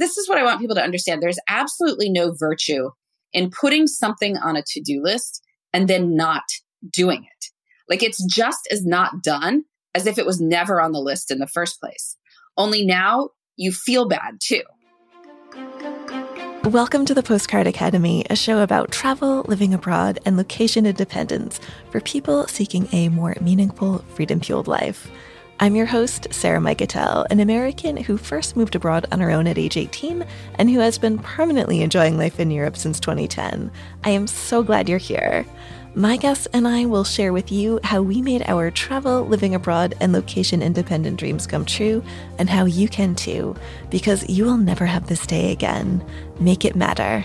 this is what I want people to understand. There's absolutely no virtue in putting something on a to do list and then not doing it. Like it's just as not done as if it was never on the list in the first place. Only now you feel bad too. Welcome to the Postcard Academy, a show about travel, living abroad, and location independence for people seeking a more meaningful, freedom fueled life. I'm your host, Sarah Mikutel, an American who first moved abroad on her own at age 18 and who has been permanently enjoying life in Europe since 2010. I am so glad you're here. My guests and I will share with you how we made our travel, living abroad, and location independent dreams come true, and how you can too, because you will never have this day again. Make it matter.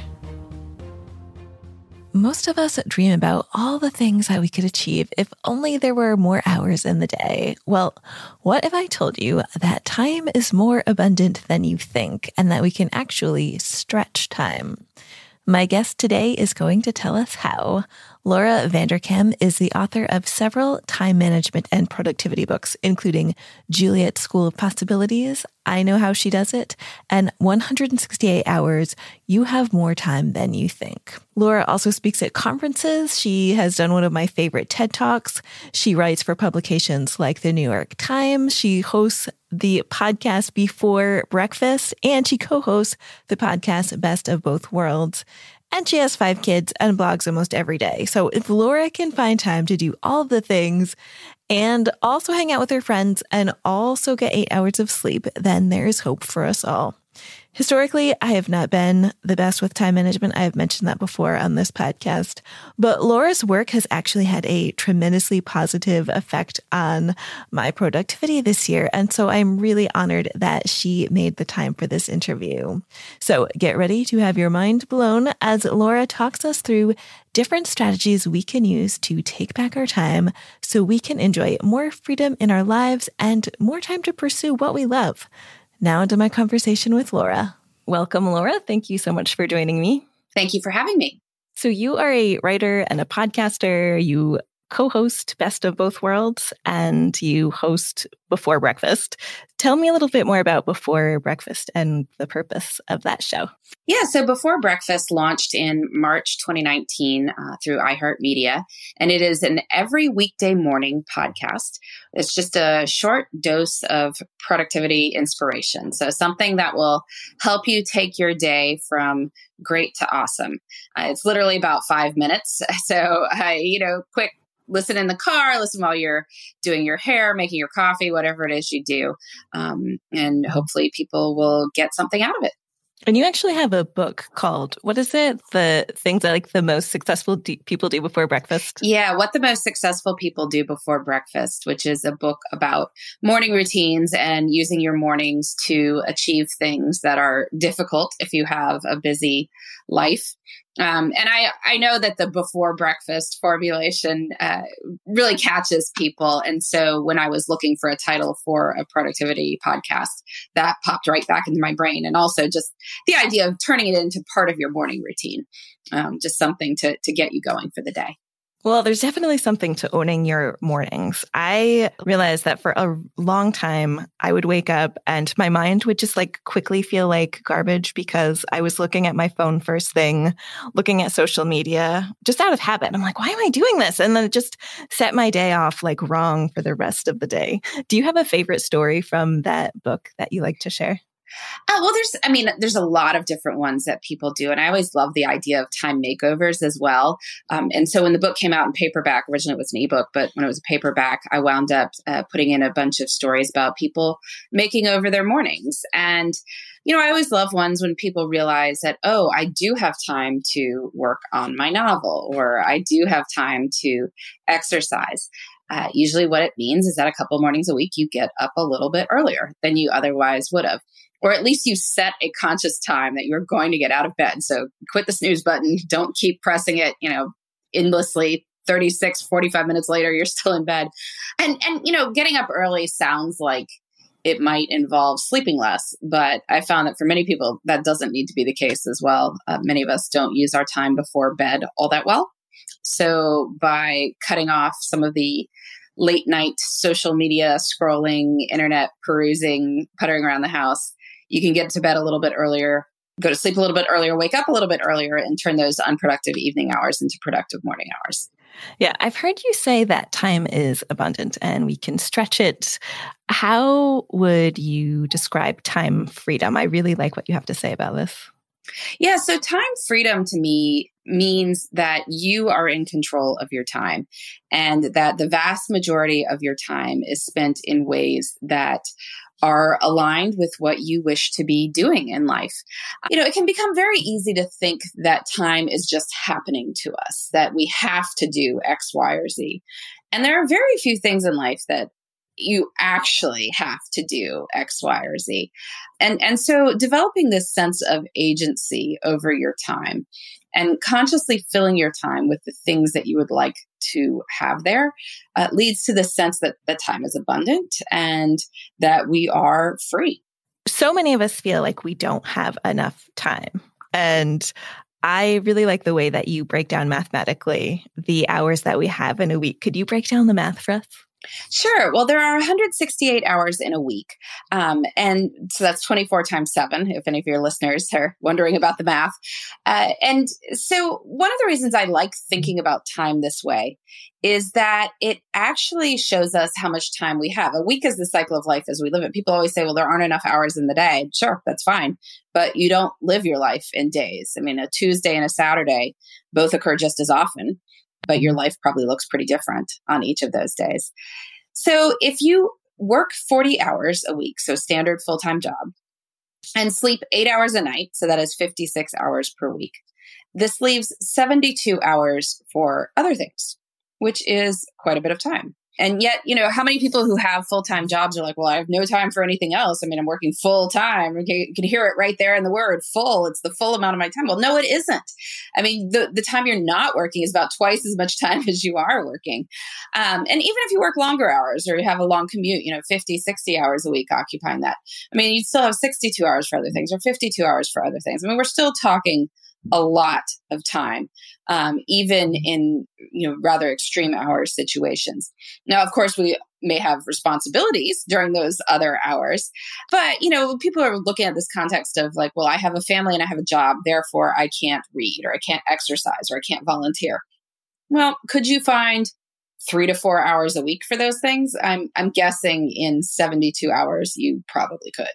Most of us dream about all the things that we could achieve if only there were more hours in the day. Well, what if I told you that time is more abundant than you think and that we can actually stretch time? My guest today is going to tell us how. Laura Vanderkam is the author of several time management and productivity books, including Juliet's School of Possibilities, I Know How She Does It, and 168 Hours You Have More Time Than You Think. Laura also speaks at conferences. She has done one of my favorite TED Talks. She writes for publications like the New York Times. She hosts the podcast Before Breakfast, and she co hosts the podcast Best of Both Worlds. And she has five kids and blogs almost every day. So if Laura can find time to do all the things and also hang out with her friends and also get eight hours of sleep, then there's hope for us all. Historically, I have not been the best with time management. I have mentioned that before on this podcast, but Laura's work has actually had a tremendously positive effect on my productivity this year. And so I'm really honored that she made the time for this interview. So get ready to have your mind blown as Laura talks us through different strategies we can use to take back our time so we can enjoy more freedom in our lives and more time to pursue what we love. Now, into my conversation with Laura. Welcome, Laura. Thank you so much for joining me. Thank you for having me. So, you are a writer and a podcaster. You co host Best of Both Worlds and you host Before Breakfast. Tell me a little bit more about Before Breakfast and the purpose of that show. Yeah, so Before Breakfast launched in March 2019 uh, through iHeartMedia, and it is an every weekday morning podcast. It's just a short dose of productivity inspiration. So, something that will help you take your day from great to awesome. Uh, it's literally about five minutes. So, uh, you know, quick listen in the car, listen while you're doing your hair, making your coffee, whatever it is you do. Um, and hopefully people will get something out of it. And you actually have a book called, what is it? The things that like the most successful people do before breakfast? Yeah, What the Most Successful People Do Before Breakfast, which is a book about morning routines and using your mornings to achieve things that are difficult if you have a busy life. Um, and I, I know that the before breakfast formulation uh, really catches people. And so when I was looking for a title for a productivity podcast, that popped right back into my brain. And also just the idea of turning it into part of your morning routine, um, just something to, to get you going for the day. Well, there's definitely something to owning your mornings. I realized that for a long time, I would wake up and my mind would just like quickly feel like garbage because I was looking at my phone first thing, looking at social media just out of habit. I'm like, why am I doing this? And then it just set my day off like wrong for the rest of the day. Do you have a favorite story from that book that you like to share? Oh, well, there's, I mean, there's a lot of different ones that people do. And I always love the idea of time makeovers as well. Um, and so when the book came out in paperback, originally it was an ebook, but when it was a paperback, I wound up uh, putting in a bunch of stories about people making over their mornings. And, you know, I always love ones when people realize that, oh, I do have time to work on my novel, or I do have time to exercise. Uh, usually, what it means is that a couple mornings a week you get up a little bit earlier than you otherwise would have or at least you set a conscious time that you're going to get out of bed. So quit the snooze button. Don't keep pressing it, you know, endlessly 36 45 minutes later you're still in bed and and you know getting up early sounds like it might involve sleeping less but i found that for many people that doesn't need to be the case as well uh, many of us don't use our time before bed all that well so by cutting off some of the late night social media scrolling internet perusing puttering around the house you can get to bed a little bit earlier, go to sleep a little bit earlier, wake up a little bit earlier, and turn those unproductive evening hours into productive morning hours. Yeah, I've heard you say that time is abundant and we can stretch it. How would you describe time freedom? I really like what you have to say about this. Yeah, so time freedom to me means that you are in control of your time and that the vast majority of your time is spent in ways that are aligned with what you wish to be doing in life. You know, it can become very easy to think that time is just happening to us, that we have to do X, Y, or Z. And there are very few things in life that you actually have to do X, Y, or Z. And, and so developing this sense of agency over your time and consciously filling your time with the things that you would like to have there uh, leads to the sense that the time is abundant and that we are free. So many of us feel like we don't have enough time. And I really like the way that you break down mathematically the hours that we have in a week. Could you break down the math for us? Sure. Well, there are 168 hours in a week. Um, and so that's 24 times seven, if any of your listeners are wondering about the math. Uh, and so, one of the reasons I like thinking about time this way is that it actually shows us how much time we have. A week is the cycle of life as we live it. People always say, well, there aren't enough hours in the day. Sure, that's fine. But you don't live your life in days. I mean, a Tuesday and a Saturday both occur just as often but your life probably looks pretty different on each of those days. So if you work 40 hours a week, so standard full time job, and sleep eight hours a night, so that is 56 hours per week, this leaves 72 hours for other things, which is quite a bit of time. And yet, you know, how many people who have full time jobs are like, well, I have no time for anything else. I mean, I'm working full time. You can hear it right there in the word full. It's the full amount of my time. Well, no, it isn't. I mean, the, the time you're not working is about twice as much time as you are working. Um, and even if you work longer hours or you have a long commute, you know, 50, 60 hours a week occupying that, I mean, you still have 62 hours for other things or 52 hours for other things. I mean, we're still talking a lot of time, um, even in you know rather extreme hour situations. Now, of course, we may have responsibilities during those other hours, but you know, people are looking at this context of like, well, I have a family and I have a job, therefore I can't read or I can't exercise or I can't volunteer. Well, could you find three to four hours a week for those things? I'm I'm guessing in 72 hours you probably could.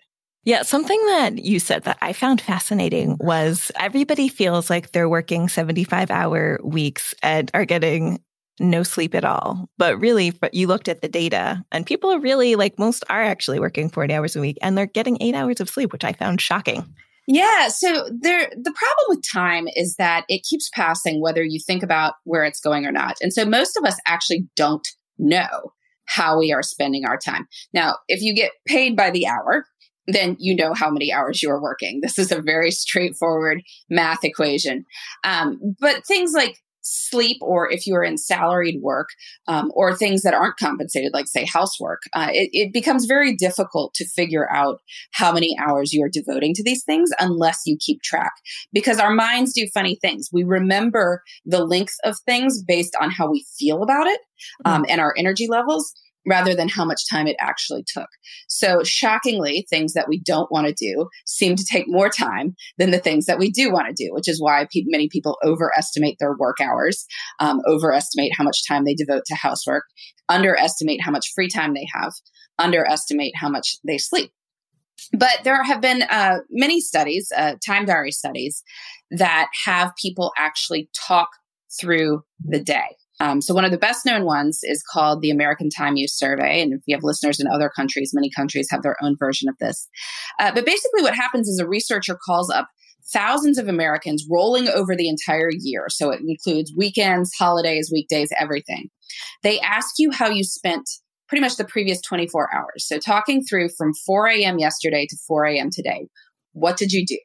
Yeah, something that you said that I found fascinating was everybody feels like they're working 75 hour weeks and are getting no sleep at all. But really, but you looked at the data and people are really like most are actually working 40 hours a week and they're getting eight hours of sleep, which I found shocking. Yeah, so there the problem with time is that it keeps passing whether you think about where it's going or not. And so most of us actually don't know how we are spending our time. Now, if you get paid by the hour, then you know how many hours you are working. This is a very straightforward math equation. Um, but things like sleep, or if you are in salaried work, um, or things that aren't compensated, like say housework, uh, it, it becomes very difficult to figure out how many hours you are devoting to these things unless you keep track. Because our minds do funny things. We remember the length of things based on how we feel about it um, and our energy levels rather than how much time it actually took. So, shockingly, things that we don't want to do seem to take more time than the things that we do want to do, which is why pe- many people overestimate their work hours, um, overestimate how much time they devote to housework, underestimate how much free time they have, underestimate how much they sleep. But there have been uh, many studies, uh, time diary studies, that have people actually talk through the day. Um, so one of the best known ones is called the American Time Use Survey. And if you have listeners in other countries, many countries have their own version of this. Uh, but basically what happens is a researcher calls up thousands of Americans rolling over the entire year. So it includes weekends, holidays, weekdays, everything. They ask you how you spent pretty much the previous 24 hours. So talking through from 4 a.m. yesterday to 4 a.m. today. What did you do?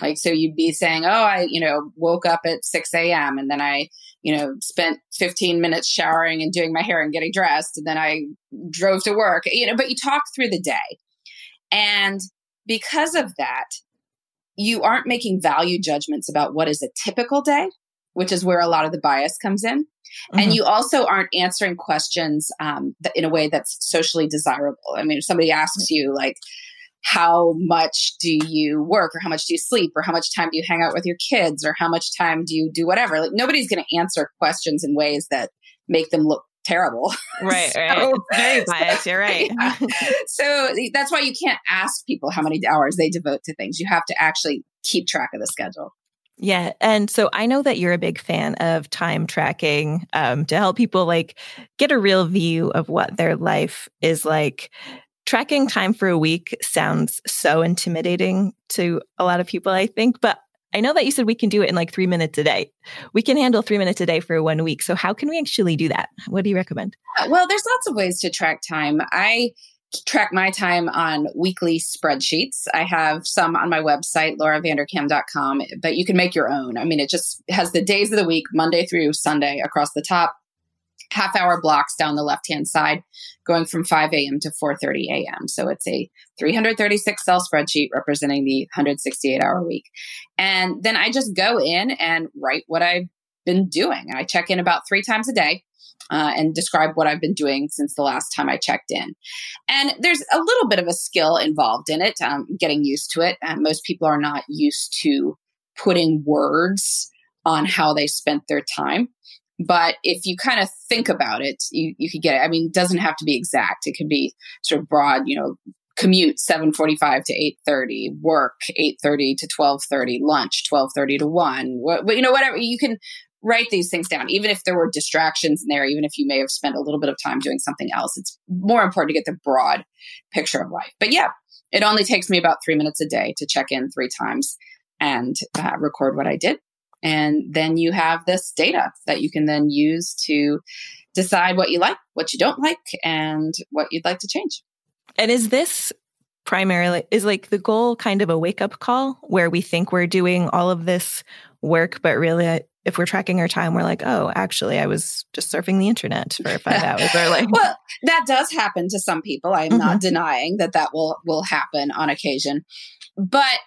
Like, so you'd be saying, Oh, I, you know, woke up at 6 a.m. and then I, you know, spent 15 minutes showering and doing my hair and getting dressed. And then I drove to work, you know, but you talk through the day. And because of that, you aren't making value judgments about what is a typical day, which is where a lot of the bias comes in. Mm-hmm. And you also aren't answering questions um, in a way that's socially desirable. I mean, if somebody asks you, like, how much do you work or how much do you sleep or how much time do you hang out with your kids or how much time do you do whatever like nobody's going to answer questions in ways that make them look terrible right so, right very biased you're right yeah. so that's why you can't ask people how many hours they devote to things you have to actually keep track of the schedule yeah. And so I know that you're a big fan of time tracking um, to help people like get a real view of what their life is like. Tracking time for a week sounds so intimidating to a lot of people, I think, but I know that you said we can do it in like three minutes a day. We can handle three minutes a day for one week. So, how can we actually do that? What do you recommend? Well, there's lots of ways to track time. I track my time on weekly spreadsheets. I have some on my website, lauravanderkam.com, but you can make your own. I mean, it just has the days of the week, Monday through Sunday across the top, half hour blocks down the left hand side, going from 5 a.m. to 4.30 a.m. So it's a 336 cell spreadsheet representing the 168 hour week. And then I just go in and write what I've been doing. I check in about three times a day uh, and describe what I've been doing since the last time I checked in. And there's a little bit of a skill involved in it, um, getting used to it. And most people are not used to putting words on how they spent their time. But if you kind of think about it, you, you could get it. I mean, it doesn't have to be exact. It could be sort of broad, you know, commute 7.45 to 8.30 work 8.30 to 12.30 lunch 12.30 to 1 what, you know whatever you can write these things down, even if there were distractions in there, even if you may have spent a little bit of time doing something else. It's more important to get the broad picture of life. But yeah, it only takes me about three minutes a day to check in three times and uh, record what I did. And then you have this data that you can then use to decide what you like, what you don't like, and what you'd like to change. And is this primarily is like the goal kind of a wake up call where we think we're doing all of this work, but really if we're tracking our time, we're like, oh, actually, I was just surfing the internet for five hours. Or like, well, that does happen to some people. I am mm-hmm. not denying that that will will happen on occasion, but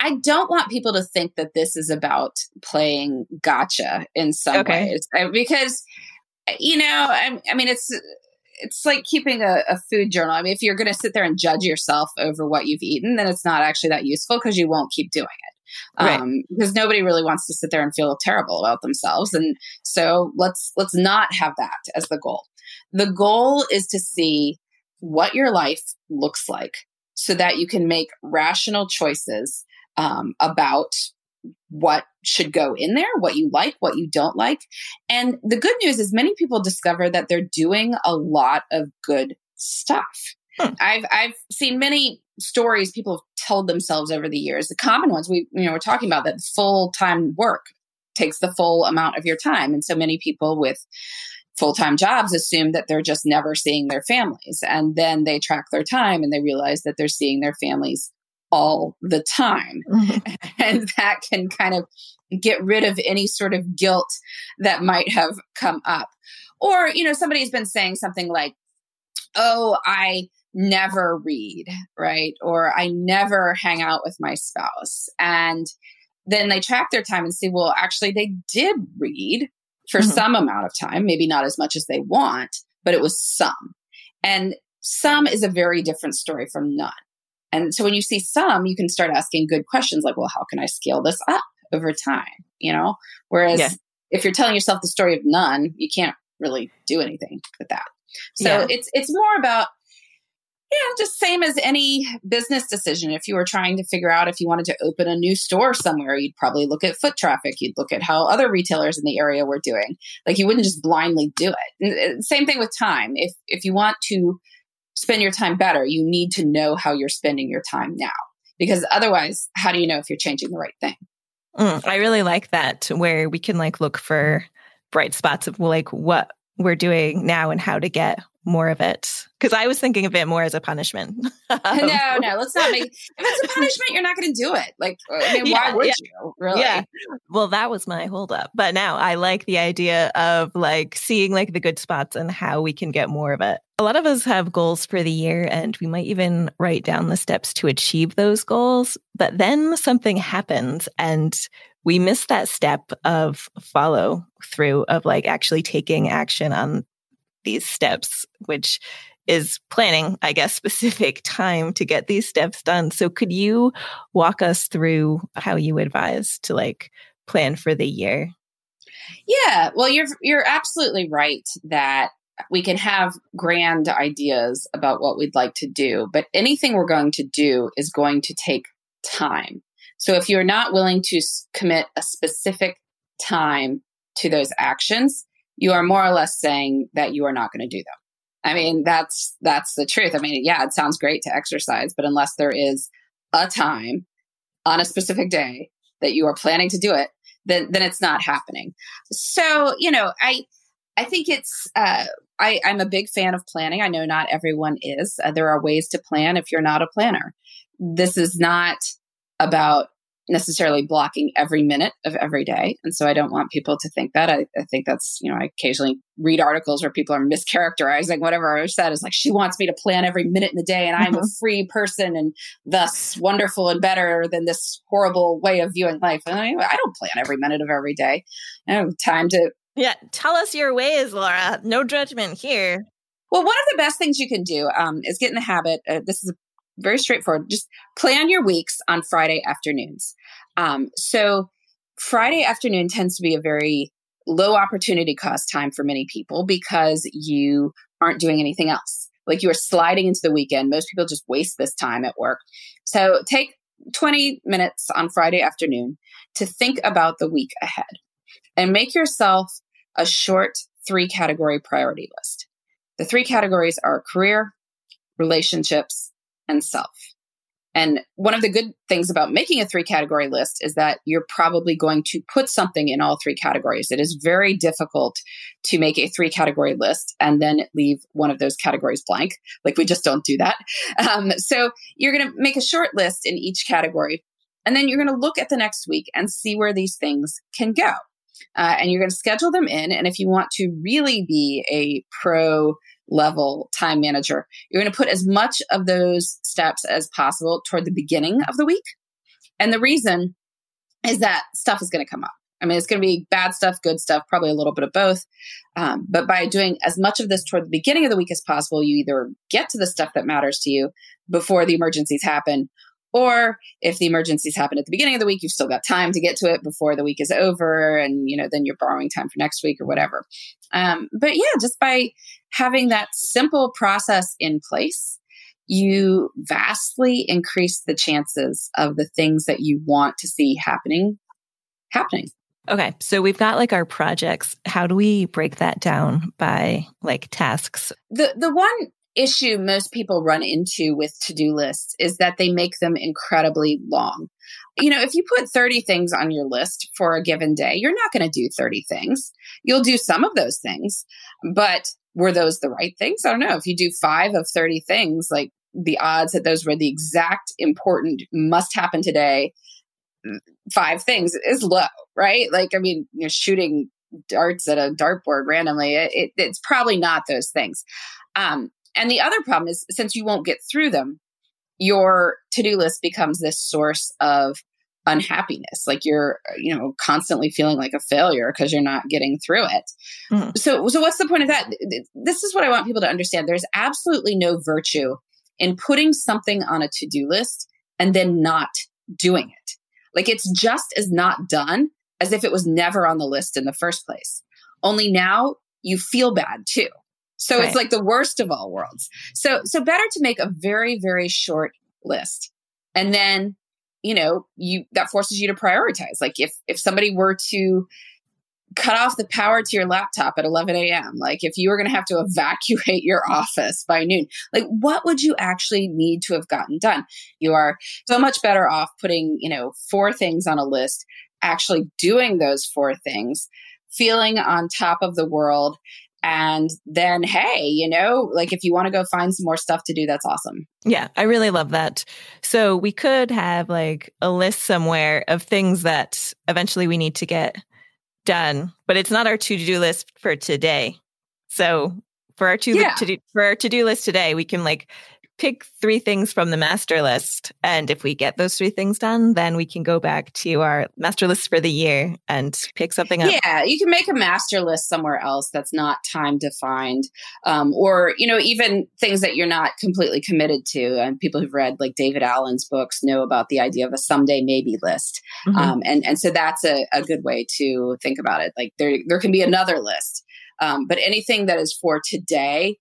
I don't want people to think that this is about playing gotcha in some okay. ways because you know, I, I mean, it's it's like keeping a, a, food journal. I mean, if you're going to sit there and judge yourself over what you've eaten, then it's not actually that useful because you won't keep doing it right. um, because nobody really wants to sit there and feel terrible about themselves. And so let's let's not have that as the goal. The goal is to see what your life looks like so that you can make rational choices um, about what should go in there, what you like, what you don't like. And the good news is many people discover that they're doing a lot of good stuff. Hmm. I've I've seen many stories people have told themselves over the years. The common ones we you know we're talking about that full time work takes the full amount of your time, and so many people with full time jobs assume that they're just never seeing their families, and then they track their time and they realize that they're seeing their families all the time, mm-hmm. and that can kind of get rid of any sort of guilt that might have come up. Or, you know, somebody's been saying something like, oh, I never read, right? Or I never hang out with my spouse. And then they track their time and see, well, actually, they did read for mm-hmm. some amount of time, maybe not as much as they want, but it was some. And some is a very different story from none. And so when you see some, you can start asking good questions like, well, how can I scale this up over time? You know, whereas yeah. if you're telling yourself the story of none, you can't really do anything with that. So yeah. it's it's more about yeah, just same as any business decision. If you were trying to figure out if you wanted to open a new store somewhere, you'd probably look at foot traffic. You'd look at how other retailers in the area were doing. Like you wouldn't just blindly do it. Same thing with time. If if you want to spend your time better, you need to know how you're spending your time now. Because otherwise, how do you know if you're changing the right thing? Mm, I really like that where we can like look for bright spots of like what we're doing now and how to get more of it because I was thinking of it more as a punishment. no, no, let's not make. If it's a punishment, you're not going to do it. Like, I mean, yeah, why would yeah. you? Really? Yeah. Well, that was my holdup, but now I like the idea of like seeing like the good spots and how we can get more of it. A lot of us have goals for the year, and we might even write down the steps to achieve those goals. But then something happens, and we miss that step of follow through of like actually taking action on these steps, which is planning, I guess, specific time to get these steps done. So could you walk us through how you advise to like plan for the year? Yeah, well you're you're absolutely right that we can have grand ideas about what we'd like to do, but anything we're going to do is going to take time. So if you're not willing to commit a specific time to those actions, you are more or less saying that you are not going to do them. I mean, that's that's the truth. I mean, yeah, it sounds great to exercise, but unless there is a time on a specific day that you are planning to do it, then then it's not happening. So, you know, I I think it's uh, I, I'm a big fan of planning. I know not everyone is. Uh, there are ways to plan if you're not a planner. This is not about necessarily blocking every minute of every day. And so I don't want people to think that. I, I, think that's, you know, I occasionally read articles where people are mischaracterizing whatever I said is like, she wants me to plan every minute in the day and I'm a mm-hmm. free person and thus wonderful and better than this horrible way of viewing life. And I, I don't plan every minute of every day. I have time to. Yeah. Tell us your ways, Laura. No judgment here. Well, one of the best things you can do um, is get in the habit. Uh, this is very straightforward. Just plan your weeks on Friday afternoons. Um, so Friday afternoon tends to be a very low opportunity cost time for many people because you aren't doing anything else. Like you are sliding into the weekend. Most people just waste this time at work. So take 20 minutes on Friday afternoon to think about the week ahead and make yourself a short three category priority list. The three categories are career, relationships, and self. And one of the good things about making a three category list is that you're probably going to put something in all three categories. It is very difficult to make a three category list and then leave one of those categories blank. Like we just don't do that. Um, so you're going to make a short list in each category. And then you're going to look at the next week and see where these things can go. Uh, and you're going to schedule them in. And if you want to really be a pro level time manager. You're going to put as much of those steps as possible toward the beginning of the week. And the reason is that stuff is going to come up. I mean, it's going to be bad stuff, good stuff, probably a little bit of both. Um, but by doing as much of this toward the beginning of the week as possible, you either get to the stuff that matters to you before the emergencies happen, or if the emergencies happen at the beginning of the week, you've still got time to get to it before the week is over. And, you know, then you're borrowing time for next week or whatever. Um, but yeah, just by having that simple process in place, you vastly increase the chances of the things that you want to see happening happening. Okay, so we've got like our projects. How do we break that down by like tasks? The the one issue most people run into with to-do lists is that they make them incredibly long. You know, if you put 30 things on your list for a given day, you're not going to do 30 things. You'll do some of those things, but were those the right things? I don't know. If you do 5 of 30 things, like the odds that those were the exact important must happen today five things is low, right? Like I mean, you're shooting darts at a dartboard randomly. It, it, it's probably not those things. Um, and the other problem is since you won't get through them, your to-do list becomes this source of unhappiness. Like you're you know constantly feeling like a failure because you're not getting through it. Mm. so so what's the point of that? This is what i want people to understand. There's absolutely no virtue in putting something on a to-do list and then not doing it. Like it's just as not done as if it was never on the list in the first place. Only now you feel bad too so right. it's like the worst of all worlds. So so better to make a very very short list. And then, you know, you that forces you to prioritize. Like if if somebody were to cut off the power to your laptop at 11 a.m. Like if you were going to have to evacuate your office by noon, like what would you actually need to have gotten done? You are so much better off putting, you know, four things on a list, actually doing those four things, feeling on top of the world and then, hey, you know, like if you want to go find some more stuff to do, that's awesome. Yeah, I really love that. So we could have like a list somewhere of things that eventually we need to get done, but it's not our to do list for today. So for our to, yeah. to do, for our to do list today, we can like pick three things from the master list. And if we get those three things done, then we can go back to our master list for the year and pick something up. Yeah, you can make a master list somewhere else that's not time defined. Um, or, you know, even things that you're not completely committed to. And people who've read like David Allen's books know about the idea of a someday maybe list. Mm-hmm. Um, and, and so that's a, a good way to think about it. Like there, there can be another list. Um, but anything that is for today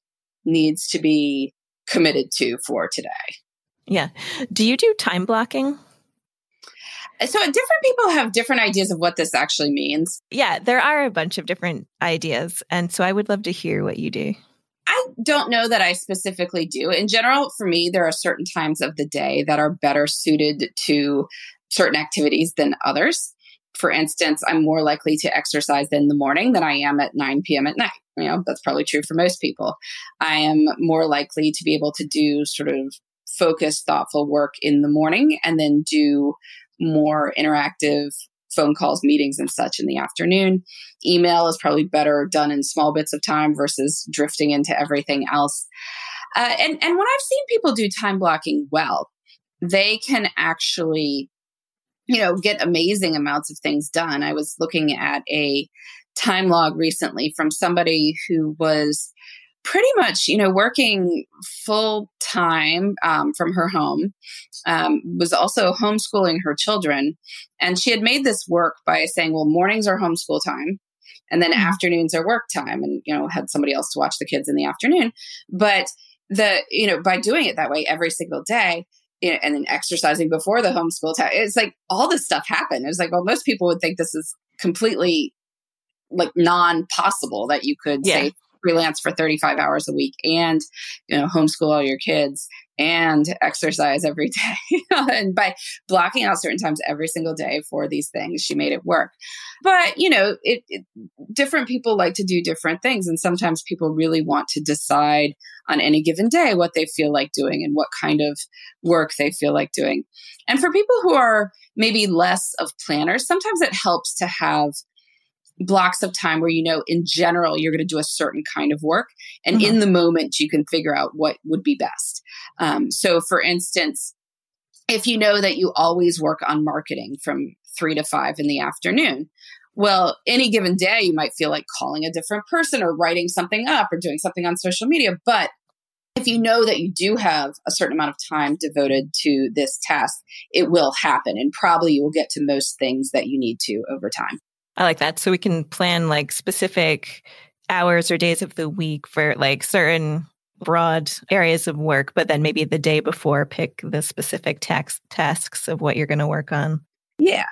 needs to be committed to for today. Yeah. Do you do time blocking? Uh, so different people have different ideas of what this actually means. Yeah, there are a bunch of different ideas. And so I would love to hear what you do. I don't know that I specifically do. In general, for me, there are certain times of the day that are better suited to certain activities than others. For instance, I'm more likely to exercise in the morning than I am at 9 p.m. at night. You know, that's probably true for most people. I am more likely to be able to do sort of focused, thoughtful work in the morning and then do more interactive phone calls, meetings, and such in the afternoon. Email is probably better done in small bits of time versus drifting into everything else. Uh, and and when I've seen people do time blocking well, they can actually, you know, get amazing amounts of things done. I was looking at a time log recently from somebody who was pretty much, you know, working full time um, from her home, um, was also homeschooling her children. And she had made this work by saying, well, mornings are homeschool time. And then mm-hmm. afternoons are work time, and you know had somebody else to watch the kids in the afternoon. But the you know by doing it that way every single day, you know, and then exercising before the homeschool time, it's like all this stuff happened. It's like well, most people would think this is completely like non possible that you could yeah. say freelance for 35 hours a week and you know homeschool all your kids and exercise every day. And by blocking out certain times every single day for these things she made it work. But you know it, it, different people like to do different things and sometimes people really want to decide on any given day what they feel like doing and what kind of work they feel like doing. And for people who are maybe less of planners sometimes it helps to have blocks of time where you know in general you're going to do a certain kind of work and mm-hmm. in the moment you can figure out what would be best um, so for instance if you know that you always work on marketing from three to five in the afternoon well any given day you might feel like calling a different person or writing something up or doing something on social media but if you know that you do have a certain amount of time devoted to this task, it will happen and probably you will get to most things that you need to over time. I like that. So we can plan like specific hours or days of the week for like certain broad areas of work, but then maybe the day before pick the specific tax tasks of what you're going to work on. Yeah.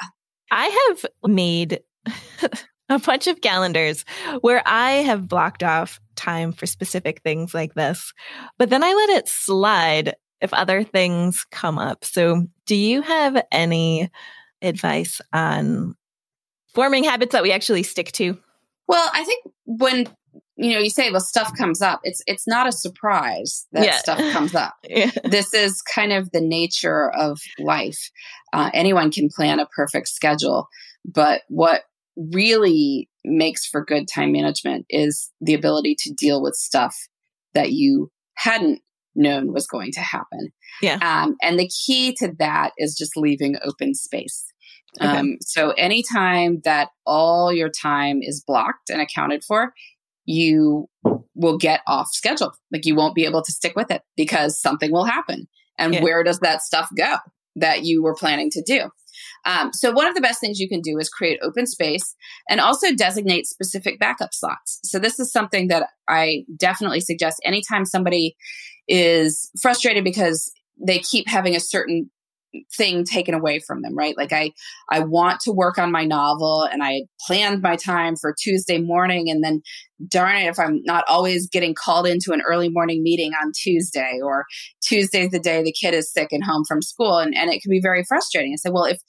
I have made a bunch of calendars where I have blocked off time for specific things like this, but then I let it slide if other things come up. So, do you have any advice on forming habits that we actually stick to? Well, I think when you know you say well stuff comes up it's it's not a surprise that yeah. stuff comes up yeah. this is kind of the nature of life uh, anyone can plan a perfect schedule but what really makes for good time management is the ability to deal with stuff that you hadn't known was going to happen yeah um, and the key to that is just leaving open space Okay. Um, so anytime that all your time is blocked and accounted for, you will get off schedule. Like you won't be able to stick with it because something will happen. And yeah. where does that stuff go that you were planning to do? Um, so one of the best things you can do is create open space and also designate specific backup slots. So this is something that I definitely suggest anytime somebody is frustrated because they keep having a certain thing taken away from them right? Like i i want to work on my novel and i planned my time for tuesday morning and then darn it if i'm not always getting called into an early morning meeting on tuesday or tuesday's the day the kid is sick and home from school and, and it can be very frustrating. I say well if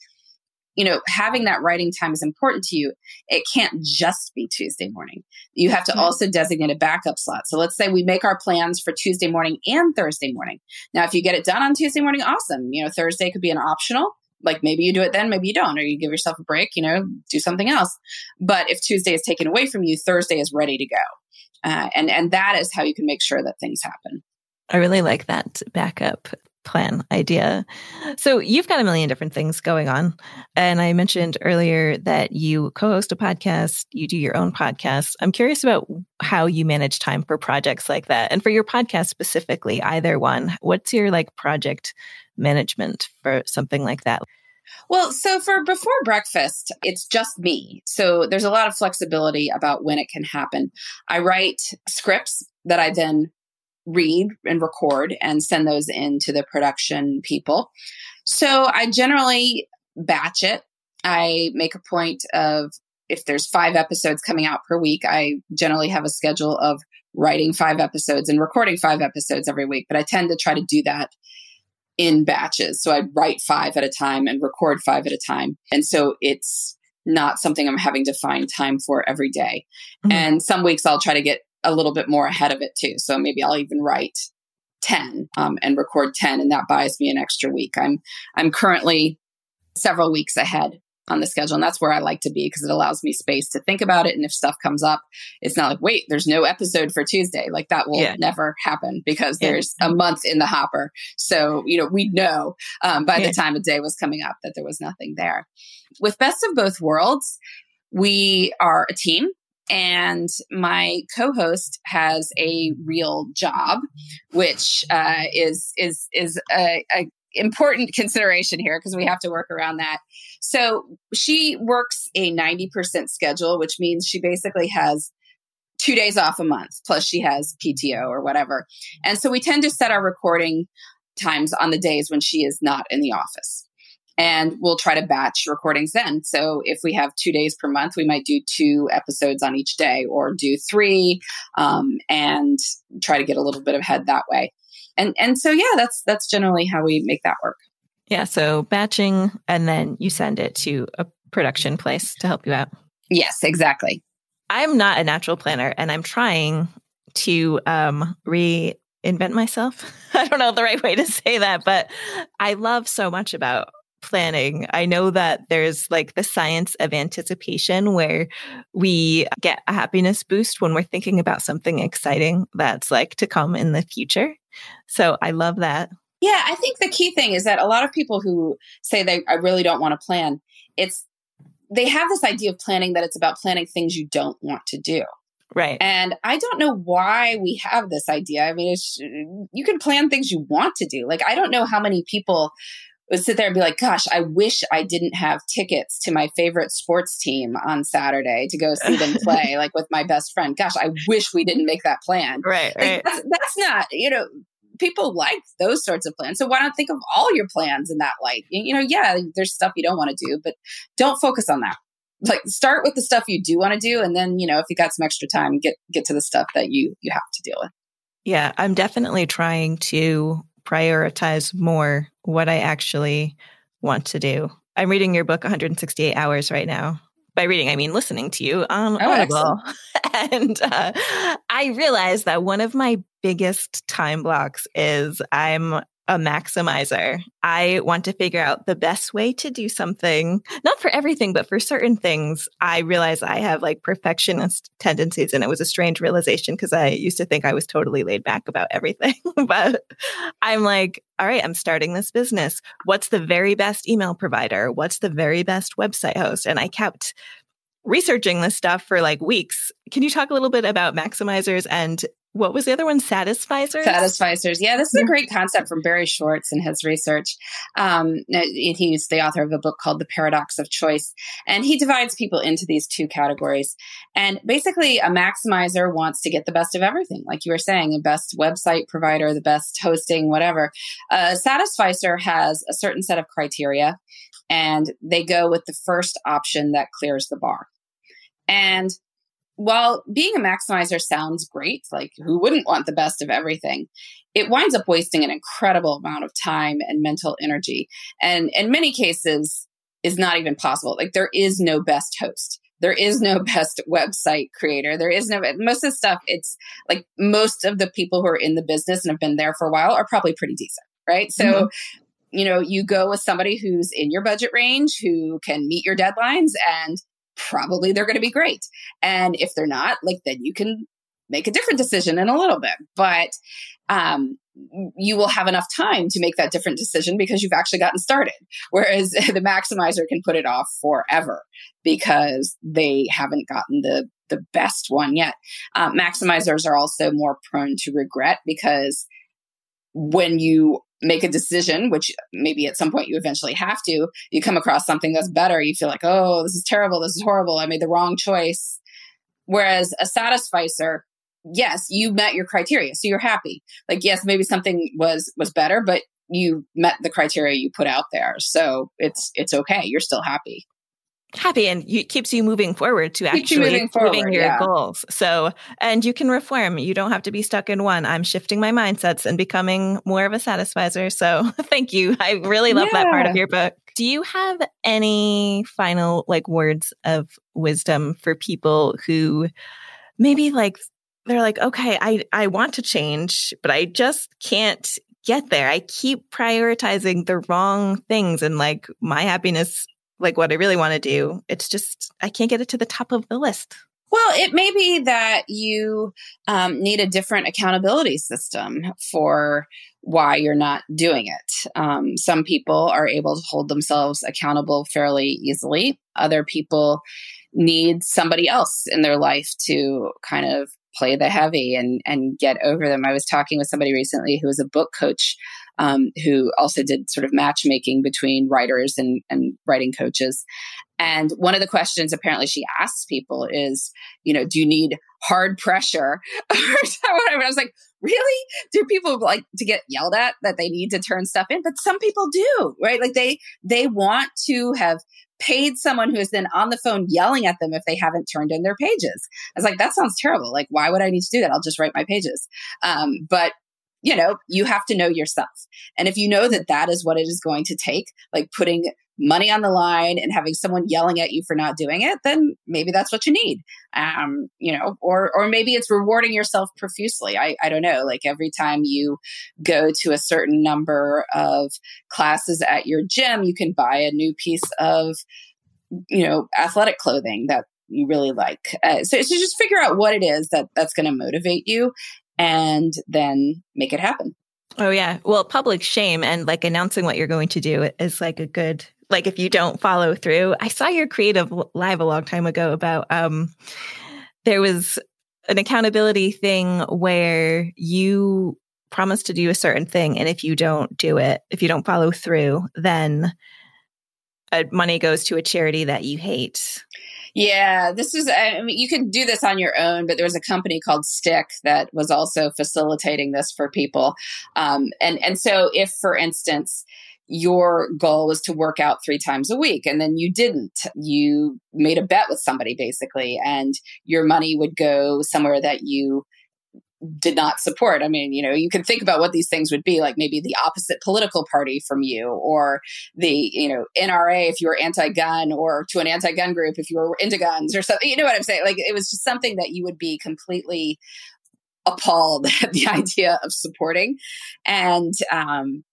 you know, having that writing time is important to you. It can't just be Tuesday morning. You have to mm-hmm. also designate a backup slot. So let's say we make our plans for Tuesday morning and Thursday morning. Now, if you get it done on Tuesday morning, awesome. You know, Thursday could be an optional. Like maybe you do it then, maybe you don't, or you give yourself a break, you know, do something else. But if Tuesday is taken away from you, Thursday is ready to go. Uh, and, and that is how you can make sure that things happen. I really like that backup plan idea. So you've got a million different things going on. And I mentioned earlier that you co-host a podcast, you do your own podcast. I'm curious about how you manage time for projects like that. And for your podcast specifically, either one, what's your like project management for something like that? Well, so for before breakfast, it's just me. So there's a lot of flexibility about when it can happen. I write scripts that I then read and record and send those in to the production people. So I generally batch it. I make a point of if there's five episodes coming out per week, I generally have a schedule of writing five episodes and recording five episodes every week. But I tend to try to do that in batches. So I write five at a time and record five at a time. And so it's not something I'm having to find time for every day. Mm-hmm. And some weeks I'll try to get a little bit more ahead of it too. So maybe I'll even write 10 um, and record 10 and that buys me an extra week. I'm I'm currently several weeks ahead on the schedule and that's where I like to be because it allows me space to think about it and if stuff comes up it's not like wait there's no episode for Tuesday like that will yeah. never happen because yeah. there's a month in the hopper so you know we know um, by yeah. the time a day was coming up that there was nothing there with best of both worlds we are a team and my co-host has a real job, which uh, is is is a, a important consideration here because we have to work around that. So she works a ninety percent schedule, which means she basically has two days off a month plus she has PTO or whatever. And so we tend to set our recording times on the days when she is not in the office and we'll try to batch recordings then. So if we have two days per month, we might do two episodes on each day or do three um, and try to get a little bit of ahead that way. And and so yeah, that's that's generally how we make that work. Yeah, so batching and then you send it to a production place to help you out. Yes, exactly. I'm not a natural planner and I'm trying to um, reinvent myself. I don't know the right way to say that, but I love so much about planning. I know that there's like the science of anticipation where we get a happiness boost when we're thinking about something exciting that's like to come in the future. So I love that. Yeah, I think the key thing is that a lot of people who say they I really don't want to plan, it's they have this idea of planning that it's about planning things you don't want to do. Right. And I don't know why we have this idea. I mean, you can plan things you want to do. Like, I don't know how many people would sit there and be like, gosh, I wish I didn't have tickets to my favorite sports team on Saturday to go see them play, like with my best friend. Gosh, I wish we didn't make that plan. Right. Like, right. That's, that's not, you know, people like those sorts of plans. So why not think of all your plans in that light? You know, yeah, there's stuff you don't want to do, but don't focus on that. Like start with the stuff you do want to do, and then you know if you got some extra time, get get to the stuff that you you have to deal with. Yeah, I'm definitely trying to prioritize more what I actually want to do. I'm reading your book 168 hours right now. By reading, I mean listening to you on oh, Audible. and uh, I realized that one of my biggest time blocks is I'm a maximizer. I want to figure out the best way to do something, not for everything, but for certain things. I realize I have like perfectionist tendencies. And it was a strange realization because I used to think I was totally laid back about everything. but I'm like, all right, I'm starting this business. What's the very best email provider? What's the very best website host? And I kept researching this stuff for like weeks. Can you talk a little bit about maximizers and what was the other one? Satisficers? Satisficers. Yeah, this is a great concept from Barry Schwartz and his research. Um, he's the author of a book called The Paradox of Choice. And he divides people into these two categories. And basically, a maximizer wants to get the best of everything. Like you were saying, the best website provider, the best hosting, whatever. A Satisficer has a certain set of criteria, and they go with the first option that clears the bar. And while being a maximizer sounds great, like who wouldn't want the best of everything, it winds up wasting an incredible amount of time and mental energy. And in many cases, is not even possible. Like there is no best host. There is no best website creator. There is no, most of the stuff, it's like most of the people who are in the business and have been there for a while are probably pretty decent, right? So, mm-hmm. you know, you go with somebody who's in your budget range, who can meet your deadlines and probably they're going to be great. And if they're not, like then you can make a different decision in a little bit. But um, you will have enough time to make that different decision because you've actually gotten started. Whereas the maximizer can put it off forever because they haven't gotten the the best one yet. Uh, maximizers are also more prone to regret because when you make a decision, which maybe at some point you eventually have to, you come across something that's better. You feel like, oh, this is terrible. This is horrible. I made the wrong choice. Whereas a satisficer yes, you met your criteria. So you're happy. Like, yes, maybe something was, was better, but you met the criteria you put out there. So it's, it's okay. You're still happy. Happy and it keeps you moving forward to actually moving forward, your yeah. goals. So, and you can reform. You don't have to be stuck in one. I'm shifting my mindsets and becoming more of a satisficer. So thank you. I really love yeah. that part of your book. Do you have any final like words of wisdom for people who maybe like they're like, okay, I, I want to change, but I just can't get there. I keep prioritizing the wrong things and like my happiness, like what I really want to do. It's just, I can't get it to the top of the list. Well, it may be that you um, need a different accountability system for why you're not doing it. Um, some people are able to hold themselves accountable fairly easily. Other people need somebody else in their life to kind of play the heavy and and get over them. I was talking with somebody recently who was a book coach um, who also did sort of matchmaking between writers and, and writing coaches. And one of the questions apparently she asks people is, you know, do you need hard pressure? I was like, really? Do people like to get yelled at that they need to turn stuff in? But some people do, right? Like they they want to have paid someone who is then on the phone yelling at them if they haven't turned in their pages. I was like, that sounds terrible. Like, why would I need to do that? I'll just write my pages. Um, but you know, you have to know yourself. And if you know that that is what it is going to take, like putting money on the line and having someone yelling at you for not doing it, then maybe that's what you need. Um, you know, or or maybe it's rewarding yourself profusely. I, I don't know. Like every time you go to a certain number of classes at your gym, you can buy a new piece of, you know, athletic clothing that you really like. Uh, so, so just figure out what it is that that's going to motivate you and then make it happen. Oh yeah. Well, public shame and like announcing what you're going to do is like a good like if you don't follow through. I saw your creative live a long time ago about um there was an accountability thing where you promise to do a certain thing and if you don't do it, if you don't follow through, then uh, money goes to a charity that you hate. Yeah, this is, I mean, you can do this on your own, but there was a company called stickK that was also facilitating this for people. Um, and, and so if, for instance, your goal was to work out three times a week and then you didn't, you made a bet with somebody basically, and your money would go somewhere that you did not support. I mean, you know, you can think about what these things would be like maybe the opposite political party from you or the, you know, NRA if you were anti-gun or to an anti-gun group if you were into guns or something. You know what I'm saying? Like it was just something that you would be completely appalled at the idea of supporting. And um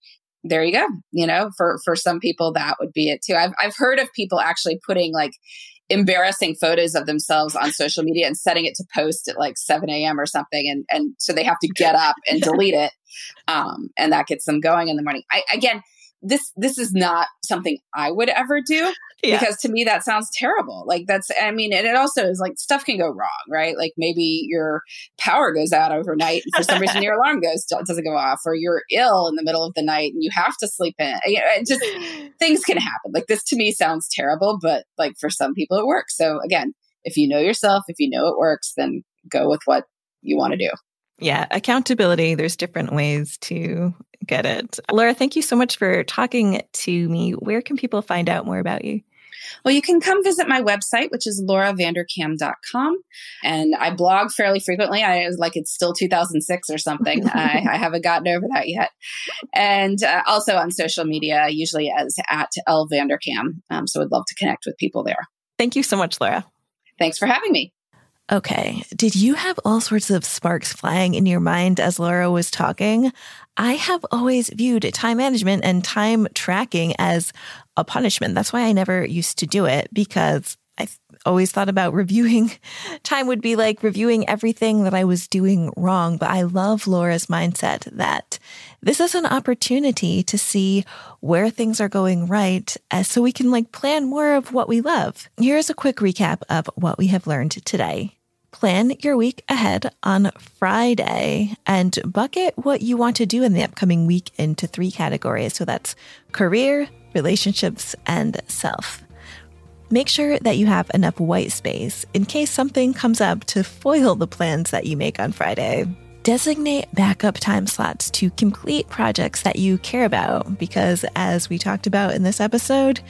there you go. You know, for for some people that would be it too. I've I've heard of people actually putting like embarrassing photos of themselves on social media and setting it to post at like 7 a.m. or something. And, and so they have to get up and delete it. Um, and that gets them going in the morning. I, again, this this is not something I would ever do yeah. because to me that sounds terrible. Like that's I mean, and it also is like stuff can go wrong, right? Like maybe your power goes out overnight and for some reason your alarm goes doesn't go off, or you're ill in the middle of the night and you have to sleep in. You know, it just things can happen. Like this to me sounds terrible, but like for some people it works. So again, if you know yourself, if you know it works, then go with what you want to do. Yeah, accountability. There's different ways to get it. Laura, thank you so much for talking to me. Where can people find out more about you? Well, you can come visit my website, which is lauravanderkam.com. And I blog fairly frequently. I was like, it's still 2006 or something. I, I, haven't gotten over that yet. And uh, also on social media, usually as at L Vanderkam. Um, so I'd love to connect with people there. Thank you so much, Laura. Thanks for having me. Okay. Did you have all sorts of sparks flying in your mind as Laura was talking? I have always viewed time management and time tracking as a punishment. That's why I never used to do it because I, always thought about reviewing time would be like reviewing everything that I was doing wrong. But I love Laura's mindset that this is an opportunity to see where things are going right so we can like plan more of what we love. Here's a quick recap of what we have learned today. Plan your week ahead on Friday and bucket what you want to do in the upcoming week into three categories. So that's career, relationships, and self. Make sure that you have enough white space in case something comes up to foil the plans that you make on Friday. Designate backup time slots to complete projects that you care about because, as we talked about in this episode,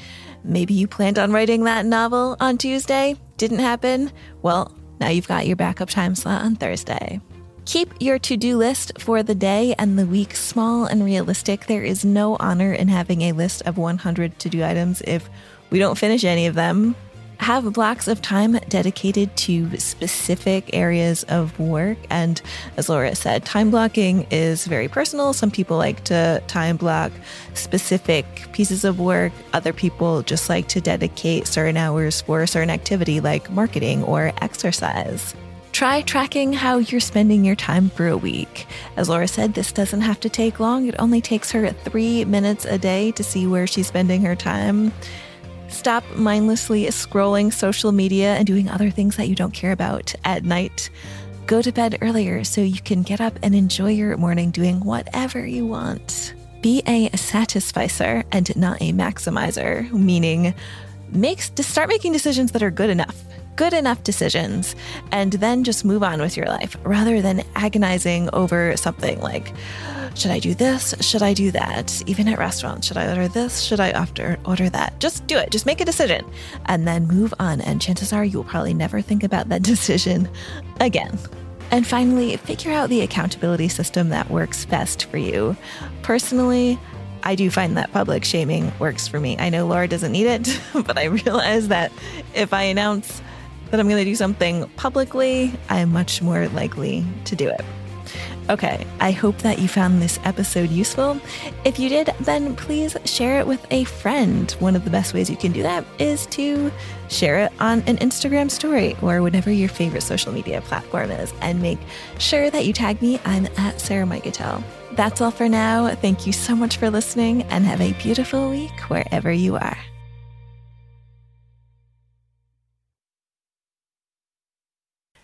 maybe you planned on writing that novel on Tuesday, didn't happen. Well, now you've got your backup time slot on Thursday. Keep your to do list for the day and the week small and realistic. There is no honor in having a list of 100 to do items if we don't finish any of them. Have blocks of time dedicated to specific areas of work. And as Laura said, time blocking is very personal. Some people like to time block specific pieces of work. Other people just like to dedicate certain hours for a certain activity like marketing or exercise. Try tracking how you're spending your time for a week. As Laura said, this doesn't have to take long. It only takes her three minutes a day to see where she's spending her time. Stop mindlessly scrolling social media and doing other things that you don't care about at night. Go to bed earlier so you can get up and enjoy your morning doing whatever you want. Be a satisficer and not a maximizer, meaning makes to start making decisions that are good enough good enough decisions and then just move on with your life rather than agonizing over something like should I do this? Should I do that? Even at restaurants, should I order this? Should I after order that? Just do it. Just make a decision and then move on. And chances are you'll probably never think about that decision again. And finally, figure out the accountability system that works best for you. Personally, I do find that public shaming works for me. I know Laura doesn't need it, but I realize that if I announce that I'm going to do something publicly, I'm much more likely to do it. Okay, I hope that you found this episode useful. If you did, then please share it with a friend. One of the best ways you can do that is to share it on an Instagram story or whatever your favorite social media platform is, and make sure that you tag me. I'm at Sarah Mikutel. That's all for now. Thank you so much for listening and have a beautiful week wherever you are.